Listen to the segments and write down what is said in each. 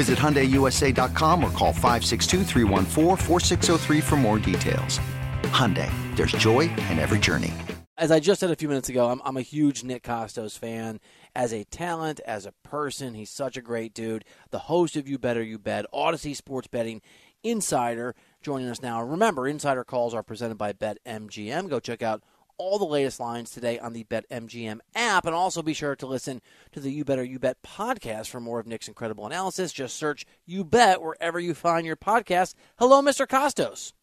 Visit HyundaiUSA.com or call 562 for more details. Hyundai, there's joy in every journey. As I just said a few minutes ago, I'm, I'm a huge Nick Kostos fan. As a talent, as a person, he's such a great dude. The host of You Better You Bet, Odyssey Sports Betting Insider, joining us now. Remember, Insider calls are presented by BetMGM. Go check out all the latest lines today on the BetMGM app. And also be sure to listen to the You Better You Bet podcast for more of Nick's incredible analysis. Just search You Bet wherever you find your podcast. Hello, Mr. Kostos.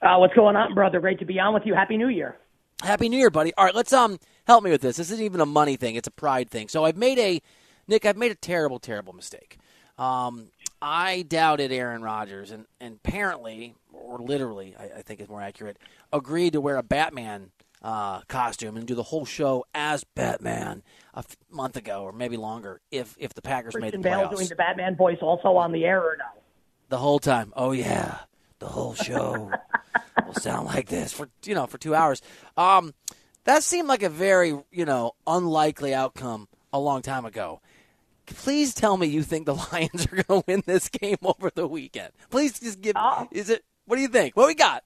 Uh, what's going on, brother? Great to be on with you. Happy New Year. Happy New Year, buddy. All right, let's um help me with this. This isn't even a money thing; it's a pride thing. So I've made a Nick. I've made a terrible, terrible mistake. Um, I doubted Aaron Rodgers, and, and apparently, or literally, I, I think is more accurate, agreed to wear a Batman uh, costume and do the whole show as Batman a f- month ago or maybe longer if if the Packers Christian made the playoffs. Bale doing the Batman voice also on the air or no? The whole time. Oh yeah, the whole show will sound like this for you know for two hours. Um, that seemed like a very you know unlikely outcome a long time ago. Please tell me you think the Lions are going to win this game over the weekend. Please just give. Uh, is it? What do you think? What we got?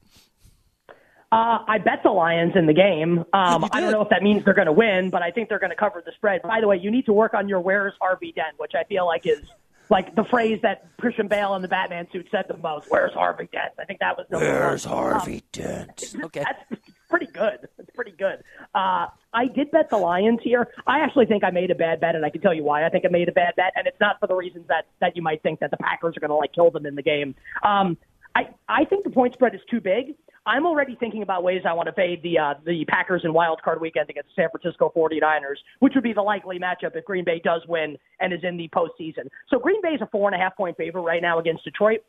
Uh, I bet the Lions in the game. Um, I don't know if that means they're going to win, but I think they're going to cover the spread. By the way, you need to work on your "Where's Harvey Dent," which I feel like is like the phrase that Christian Bale in the Batman suit said the most. Where's Harvey Dent? I think that was number Where's one. Harvey Dent? Okay. That's pretty good. It's pretty good. Uh, I did bet the Lions here. I actually think I made a bad bet, and I can tell you why I think I made a bad bet. And it's not for the reasons that that you might think that the Packers are going to like kill them in the game. Um, I I think the point spread is too big. I'm already thinking about ways I want to fade the uh, the Packers in wild card weekend against the San Francisco 49ers, which would be the likely matchup if Green Bay does win and is in the postseason. So Green Bay is a four and a half point favorite right now against Detroit.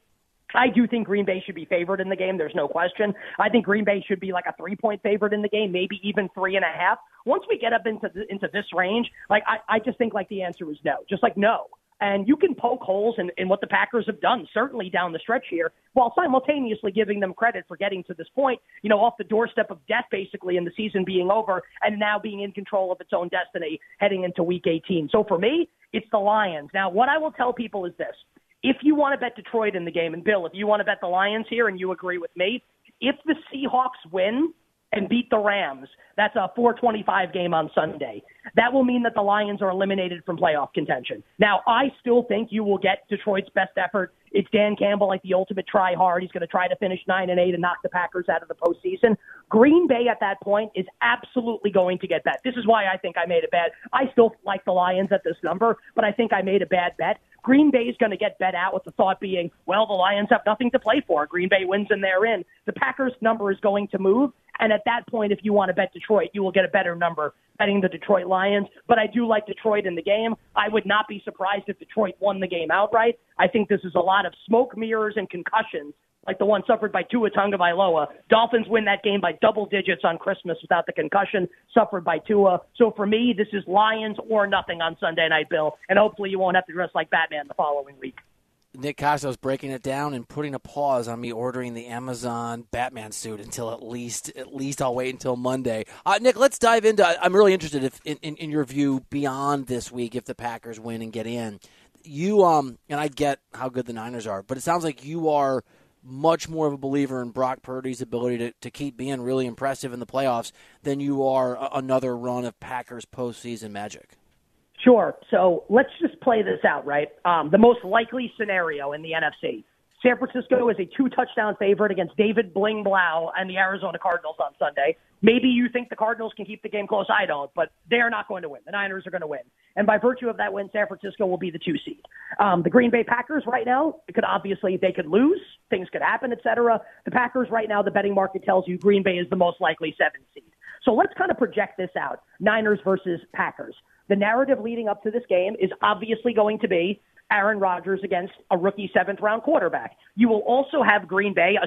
I do think Green Bay should be favored in the game. There's no question. I think Green Bay should be like a three point favorite in the game, maybe even three and a half. Once we get up into the, into this range, like I, I just think like the answer is no, just like no. And you can poke holes in, in what the Packers have done, certainly down the stretch here, while simultaneously giving them credit for getting to this point, you know, off the doorstep of death, basically, in the season being over and now being in control of its own destiny heading into week 18. So for me, it's the Lions. Now, what I will tell people is this if you want to bet Detroit in the game, and Bill, if you want to bet the Lions here and you agree with me, if the Seahawks win and beat the Rams, that's a 425 game on Sunday. That will mean that the Lions are eliminated from playoff contention. Now, I still think you will get Detroit's best effort. It's Dan Campbell, like the ultimate try hard. He's going to try to finish nine and eight and knock the Packers out of the postseason. Green Bay at that point is absolutely going to get bet. This is why I think I made a bet. I still like the Lions at this number, but I think I made a bad bet. Green Bay is going to get bet out with the thought being, well, the Lions have nothing to play for. Green Bay wins and they're in. The Packers number is going to move. And at that point, if you want to bet Detroit, you will get a better number betting the Detroit Lions. But I do like Detroit in the game. I would not be surprised if Detroit won the game outright. I think this is a lot of smoke, mirrors, and concussions like the one suffered by Tua Tagovailoa. Dolphins win that game by double digits on Christmas without the concussion suffered by Tua. So for me, this is Lions or nothing on Sunday night, Bill. And hopefully you won't have to dress like Batman the following week. Nick Kostos breaking it down and putting a pause on me ordering the Amazon Batman suit until at least at least I'll wait until Monday. Uh, Nick, let's dive into. I'm really interested if, in, in in your view beyond this week if the Packers win and get in. You um and I get how good the Niners are, but it sounds like you are much more of a believer in Brock Purdy's ability to, to keep being really impressive in the playoffs than you are another run of Packers postseason magic. Sure. So let's just play this out, right? Um, the most likely scenario in the NFC. San Francisco is a two touchdown favorite against David Bling Blough and the Arizona Cardinals on Sunday. Maybe you think the Cardinals can keep the game close. I don't, but they're not going to win. The Niners are going to win. And by virtue of that win, San Francisco will be the two seed. Um, the Green Bay Packers right now, it could obviously, they could lose. Things could happen, et cetera. The Packers right now, the betting market tells you Green Bay is the most likely seven seed. So let's kind of project this out Niners versus Packers. The narrative leading up to this game is obviously going to be Aaron Rodgers against a rookie seventh round quarterback. You will also have Green Bay.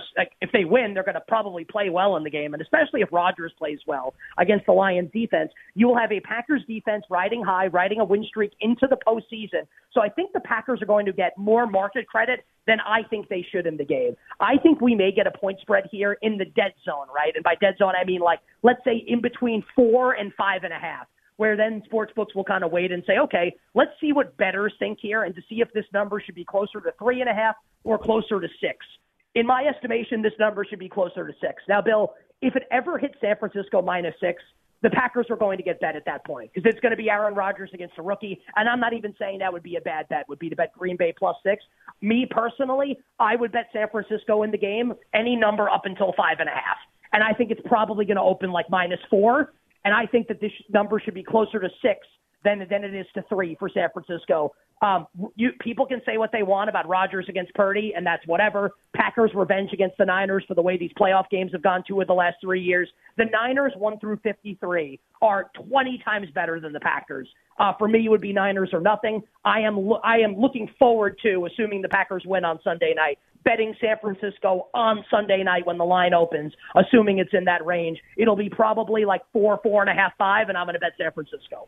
If they win, they're going to probably play well in the game, and especially if Rodgers plays well against the Lions defense, you will have a Packers defense riding high, riding a win streak into the postseason. So I think the Packers are going to get more market credit than I think they should in the game. I think we may get a point spread here in the dead zone, right? And by dead zone, I mean like, let's say in between four and five and a half where then sports books will kind of wait and say, okay, let's see what bettors think here and to see if this number should be closer to three and a half or closer to six. In my estimation, this number should be closer to six. Now, Bill, if it ever hits San Francisco minus six, the Packers are going to get bet at that point because it's going to be Aaron Rodgers against a rookie. And I'm not even saying that would be a bad bet, would be to bet Green Bay plus six. Me personally, I would bet San Francisco in the game, any number up until five and a half. And I think it's probably going to open like minus four. And I think that this number should be closer to six than than it is to three for San Francisco. Um, you, people can say what they want about Rodgers against Purdy, and that's whatever. Packers revenge against the Niners for the way these playoff games have gone two of the last three years. The Niners one through fifty three are twenty times better than the Packers. Uh, for me, it would be Niners or nothing. I am lo- I am looking forward to assuming the Packers win on Sunday night betting San Francisco on Sunday night when the line opens, assuming it's in that range. It'll be probably like four, four and a half, five, and I'm going to bet San Francisco.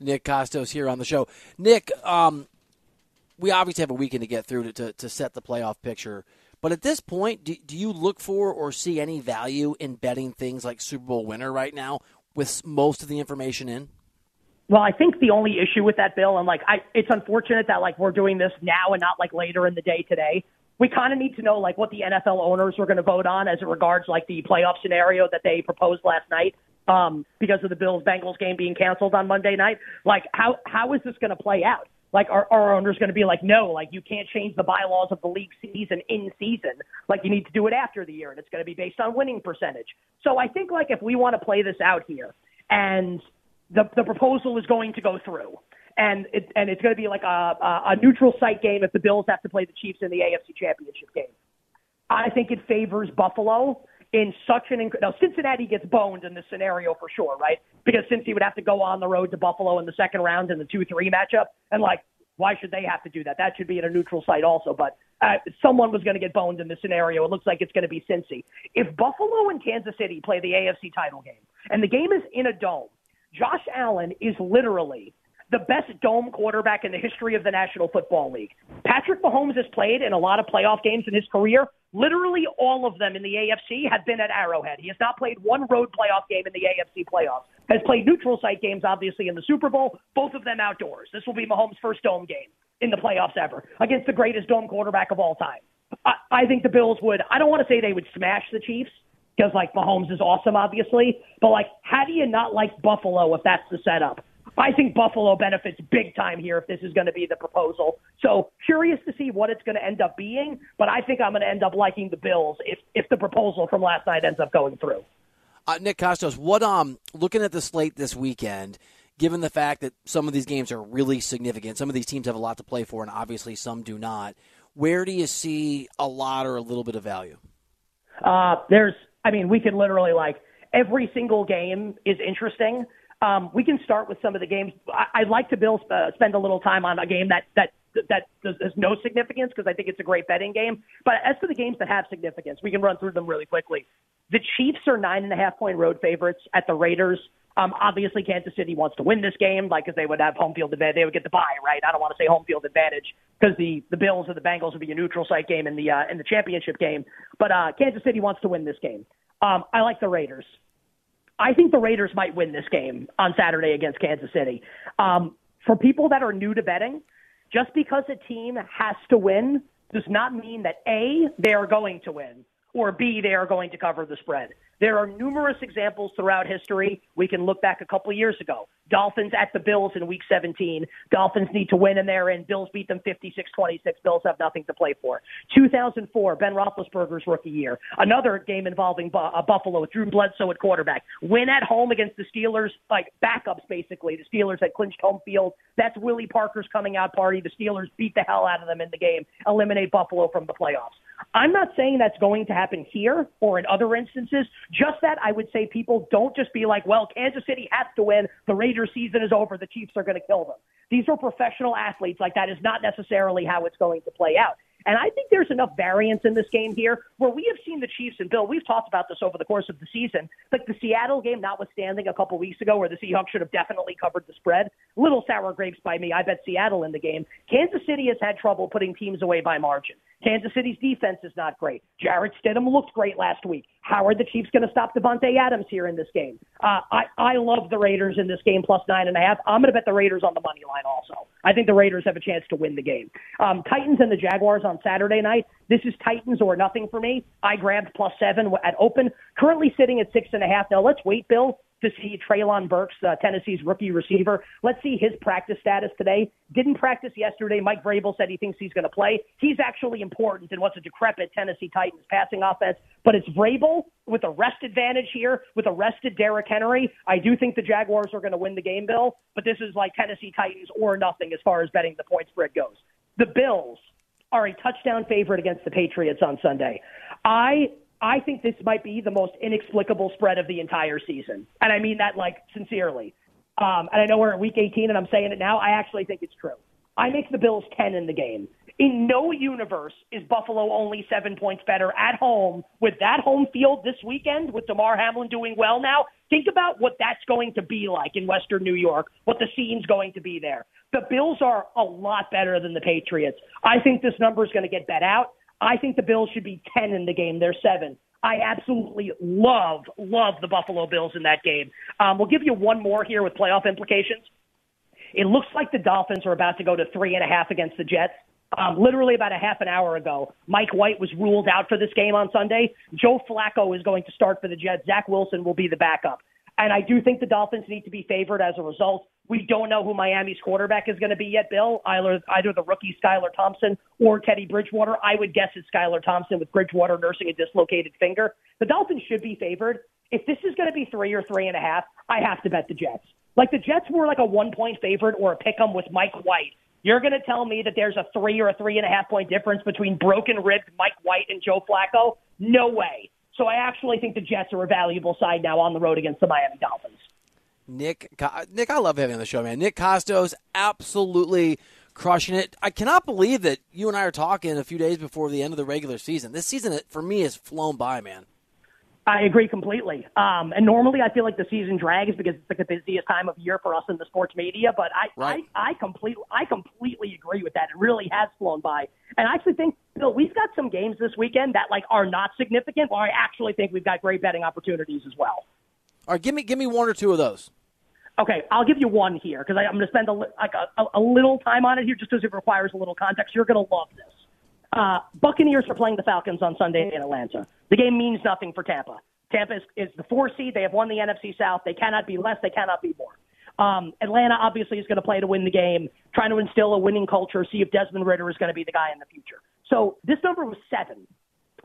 Nick Kostos here on the show. Nick, um, we obviously have a weekend to get through to, to, to set the playoff picture. But at this point, do, do you look for or see any value in betting things like Super Bowl winner right now with most of the information in? Well, I think the only issue with that bill, and like, I, it's unfortunate that like we're doing this now and not like later in the day today we kind of need to know like what the NFL owners are going to vote on as it regards like the playoff scenario that they proposed last night um, because of the Bills Bengals game being canceled on Monday night. Like how how is this going to play out? Like are our owners going to be like, no, like you can't change the bylaws of the league season in season. Like you need to do it after the year, and it's going to be based on winning percentage. So I think like if we want to play this out here, and the the proposal is going to go through, and it, and it's going to be like a, a, a neutral site game if the Bills have to play the Chiefs in the AFC Championship game. I think it favors Buffalo in such an inc- now Cincinnati gets boned in this scenario for sure, right? Because Cincy would have to go on the road to Buffalo in the second round in the two three matchup, and like why should they have to do that? That should be at a neutral site also. But uh, someone was going to get boned in this scenario. It looks like it's going to be Cincy. If Buffalo and Kansas City play the AFC title game, and the game is in a dome, Josh Allen is literally the best dome quarterback in the history of the National Football League. Patrick Mahomes has played in a lot of playoff games in his career. Literally all of them in the AFC have been at Arrowhead. He has not played one road playoff game in the AFC playoffs. Has played neutral site games, obviously, in the Super Bowl, both of them outdoors. This will be Mahomes' first dome game in the playoffs ever against the greatest dome quarterback of all time. I, I think the Bills would, I don't want to say they would smash the Chiefs because, like, Mahomes is awesome, obviously, but, like, how do you not like Buffalo if that's the setup? I think Buffalo benefits big time here if this is going to be the proposal. So curious to see what it's going to end up being, but I think I'm going to end up liking the Bills if if the proposal from last night ends up going through. Uh, Nick Kostos, what um looking at the slate this weekend, given the fact that some of these games are really significant, some of these teams have a lot to play for, and obviously some do not. Where do you see a lot or a little bit of value? Uh, there's, I mean, we could literally like every single game is interesting. Um, we can start with some of the games. I'd like to Bill uh, spend a little time on a game that that that has no significance because I think it's a great betting game. But as for the games that have significance, we can run through them really quickly. The Chiefs are nine and a half point road favorites at the Raiders. Um, obviously, Kansas City wants to win this game, like because they would have home field advantage. They would get the bye, right? I don't want to say home field advantage because the the Bills or the Bengals would be a neutral site game in the uh, in the championship game. But uh, Kansas City wants to win this game. Um, I like the Raiders. I think the Raiders might win this game on Saturday against Kansas City. Um, for people that are new to betting, just because a team has to win does not mean that A, they are going to win, or B, they are going to cover the spread. There are numerous examples throughout history. We can look back a couple years ago. Dolphins at the Bills in week 17. Dolphins need to win and they're in. Bills beat them 56 26. Bills have nothing to play for. 2004, Ben Roethlisberger's rookie year. Another game involving Bu- uh, Buffalo Drew Bledsoe at quarterback. Win at home against the Steelers, like backups basically. The Steelers had clinched home field. That's Willie Parker's coming out party. The Steelers beat the hell out of them in the game, eliminate Buffalo from the playoffs. I'm not saying that's going to happen here or in other instances. Just that I would say people don't just be like, well, Kansas City has to win. The Raiders season is over. The Chiefs are going to kill them. These are professional athletes. Like that is not necessarily how it's going to play out. And I think there's enough variance in this game here where we have seen the Chiefs and Bill. We've talked about this over the course of the season. Like the Seattle game, notwithstanding a couple weeks ago, where the Seahawks should have definitely covered the spread. Little sour grapes by me. I bet Seattle in the game. Kansas City has had trouble putting teams away by margin. Kansas City's defense is not great. Jarrett Stidham looked great last week. How are the Chiefs going to stop Davante Adams here in this game? Uh, I I love the Raiders in this game plus nine and a half. I'm going to bet the Raiders on the money line also. I think the Raiders have a chance to win the game. Um, Titans and the Jaguars on Saturday night. This is Titans or nothing for me. I grabbed plus seven at open. Currently sitting at six and a half. Now let's wait, Bill to see Treylon Burks, uh, Tennessee's rookie receiver. Let's see his practice status today. Didn't practice yesterday. Mike Vrabel said he thinks he's going to play. He's actually important in what's a decrepit Tennessee Titans passing offense. But it's Vrabel with a rest advantage here, with a rested Derrick Henry. I do think the Jaguars are going to win the game, Bill. But this is like Tennessee Titans or nothing as far as betting the point spread goes. The Bills are a touchdown favorite against the Patriots on Sunday. I I think this might be the most inexplicable spread of the entire season. And I mean that like sincerely. Um, and I know we're at week 18 and I'm saying it now. I actually think it's true. I make the Bills 10 in the game. In no universe is Buffalo only seven points better at home with that home field this weekend with Damar Hamlin doing well now. Think about what that's going to be like in Western New York, what the scene's going to be there. The Bills are a lot better than the Patriots. I think this number is going to get bet out. I think the Bills should be 10 in the game. They're seven. I absolutely love, love the Buffalo Bills in that game. Um, we'll give you one more here with playoff implications. It looks like the Dolphins are about to go to three and a half against the Jets. Um, literally about a half an hour ago, Mike White was ruled out for this game on Sunday. Joe Flacco is going to start for the Jets. Zach Wilson will be the backup. And I do think the Dolphins need to be favored as a result. We don't know who Miami's quarterback is going to be yet, Bill. Either either the rookie Skylar Thompson or Teddy Bridgewater. I would guess it's Skylar Thompson with Bridgewater nursing a dislocated finger. The Dolphins should be favored. If this is going to be three or three and a half, I have to bet the Jets. Like the Jets were like a one point favorite or a pick 'em with Mike White. You're going to tell me that there's a three or a three and a half point difference between broken ribbed Mike White and Joe Flacco? No way. So I actually think the Jets are a valuable side now on the road against the Miami Dolphins. Nick, Nick, I love having on the show, man. Nick Kostos, absolutely crushing it. I cannot believe that you and I are talking a few days before the end of the regular season. This season, for me, has flown by, man. I agree completely. Um, and normally, I feel like the season drags because it's like the busiest time of year for us in the sports media. But I, right. I, I completely, I completely agree with that. It really has flown by. And I actually think, Bill, we've got some games this weekend that like are not significant. Well, I actually think we've got great betting opportunities as well. All right, give me, give me one or two of those. Okay, I'll give you one here because I'm going to spend a, like a, a little time on it here just because it requires a little context. You're going to love this. Uh, Buccaneers are playing the Falcons on Sunday in Atlanta. The game means nothing for Tampa. Tampa is, is the four seed. They have won the NFC South. They cannot be less. They cannot be more. Um, Atlanta obviously is going to play to win the game, trying to instill a winning culture, see if Desmond Ridder is going to be the guy in the future. So this number was seven.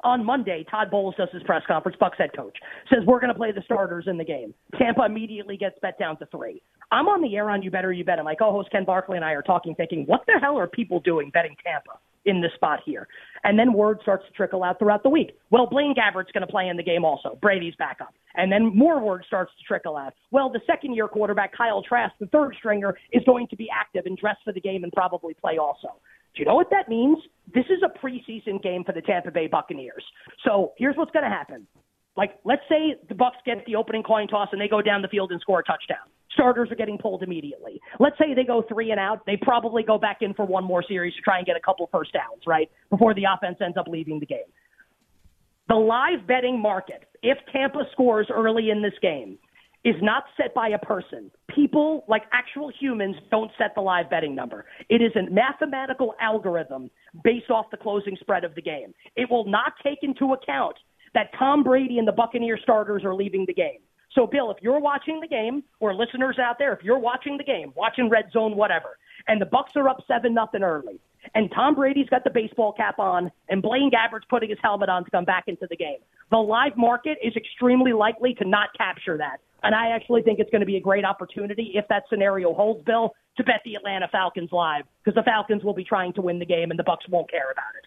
On Monday, Todd Bowles does his press conference. Bucks head coach says we're going to play the starters in the game. Tampa immediately gets bet down to three. I'm on the air on You Better You Bet. My co-host Ken Barkley and I are talking, thinking, what the hell are people doing betting Tampa? In the spot here. And then word starts to trickle out throughout the week. Well, Blaine Gabbert's going to play in the game also. Brady's backup. And then more word starts to trickle out. Well, the second year quarterback, Kyle Trask, the third stringer, is going to be active and dress for the game and probably play also. Do you know what that means? This is a preseason game for the Tampa Bay Buccaneers. So here's what's going to happen. Like, let's say the Bucks get the opening coin toss and they go down the field and score a touchdown starters are getting pulled immediately. Let's say they go three and out. They probably go back in for one more series to try and get a couple first downs, right? Before the offense ends up leaving the game. The live betting market, if Tampa scores early in this game, is not set by a person. People, like actual humans, don't set the live betting number. It is a mathematical algorithm based off the closing spread of the game. It will not take into account that Tom Brady and the Buccaneer starters are leaving the game. So, Bill, if you're watching the game, or listeners out there, if you're watching the game, watching Red Zone, whatever, and the Bucks are up seven nothing early, and Tom Brady's got the baseball cap on, and Blaine Gabbert's putting his helmet on to come back into the game, the live market is extremely likely to not capture that. And I actually think it's going to be a great opportunity if that scenario holds, Bill, to bet the Atlanta Falcons live because the Falcons will be trying to win the game and the Bucks won't care about it.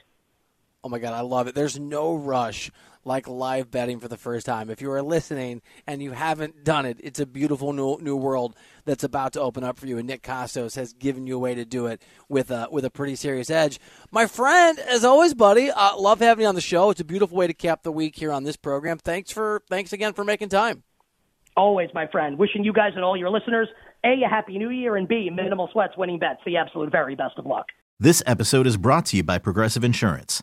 Oh my God, I love it. There's no rush like live betting for the first time. If you are listening and you haven't done it, it's a beautiful new new world that's about to open up for you. And Nick Kostos has given you a way to do it with a with a pretty serious edge. My friend, as always, buddy, uh, love having you on the show. It's a beautiful way to cap the week here on this program. Thanks for thanks again for making time. Always, my friend. Wishing you guys and all your listeners a a happy new year and b minimal sweats winning bets. The absolute very best of luck. This episode is brought to you by Progressive Insurance.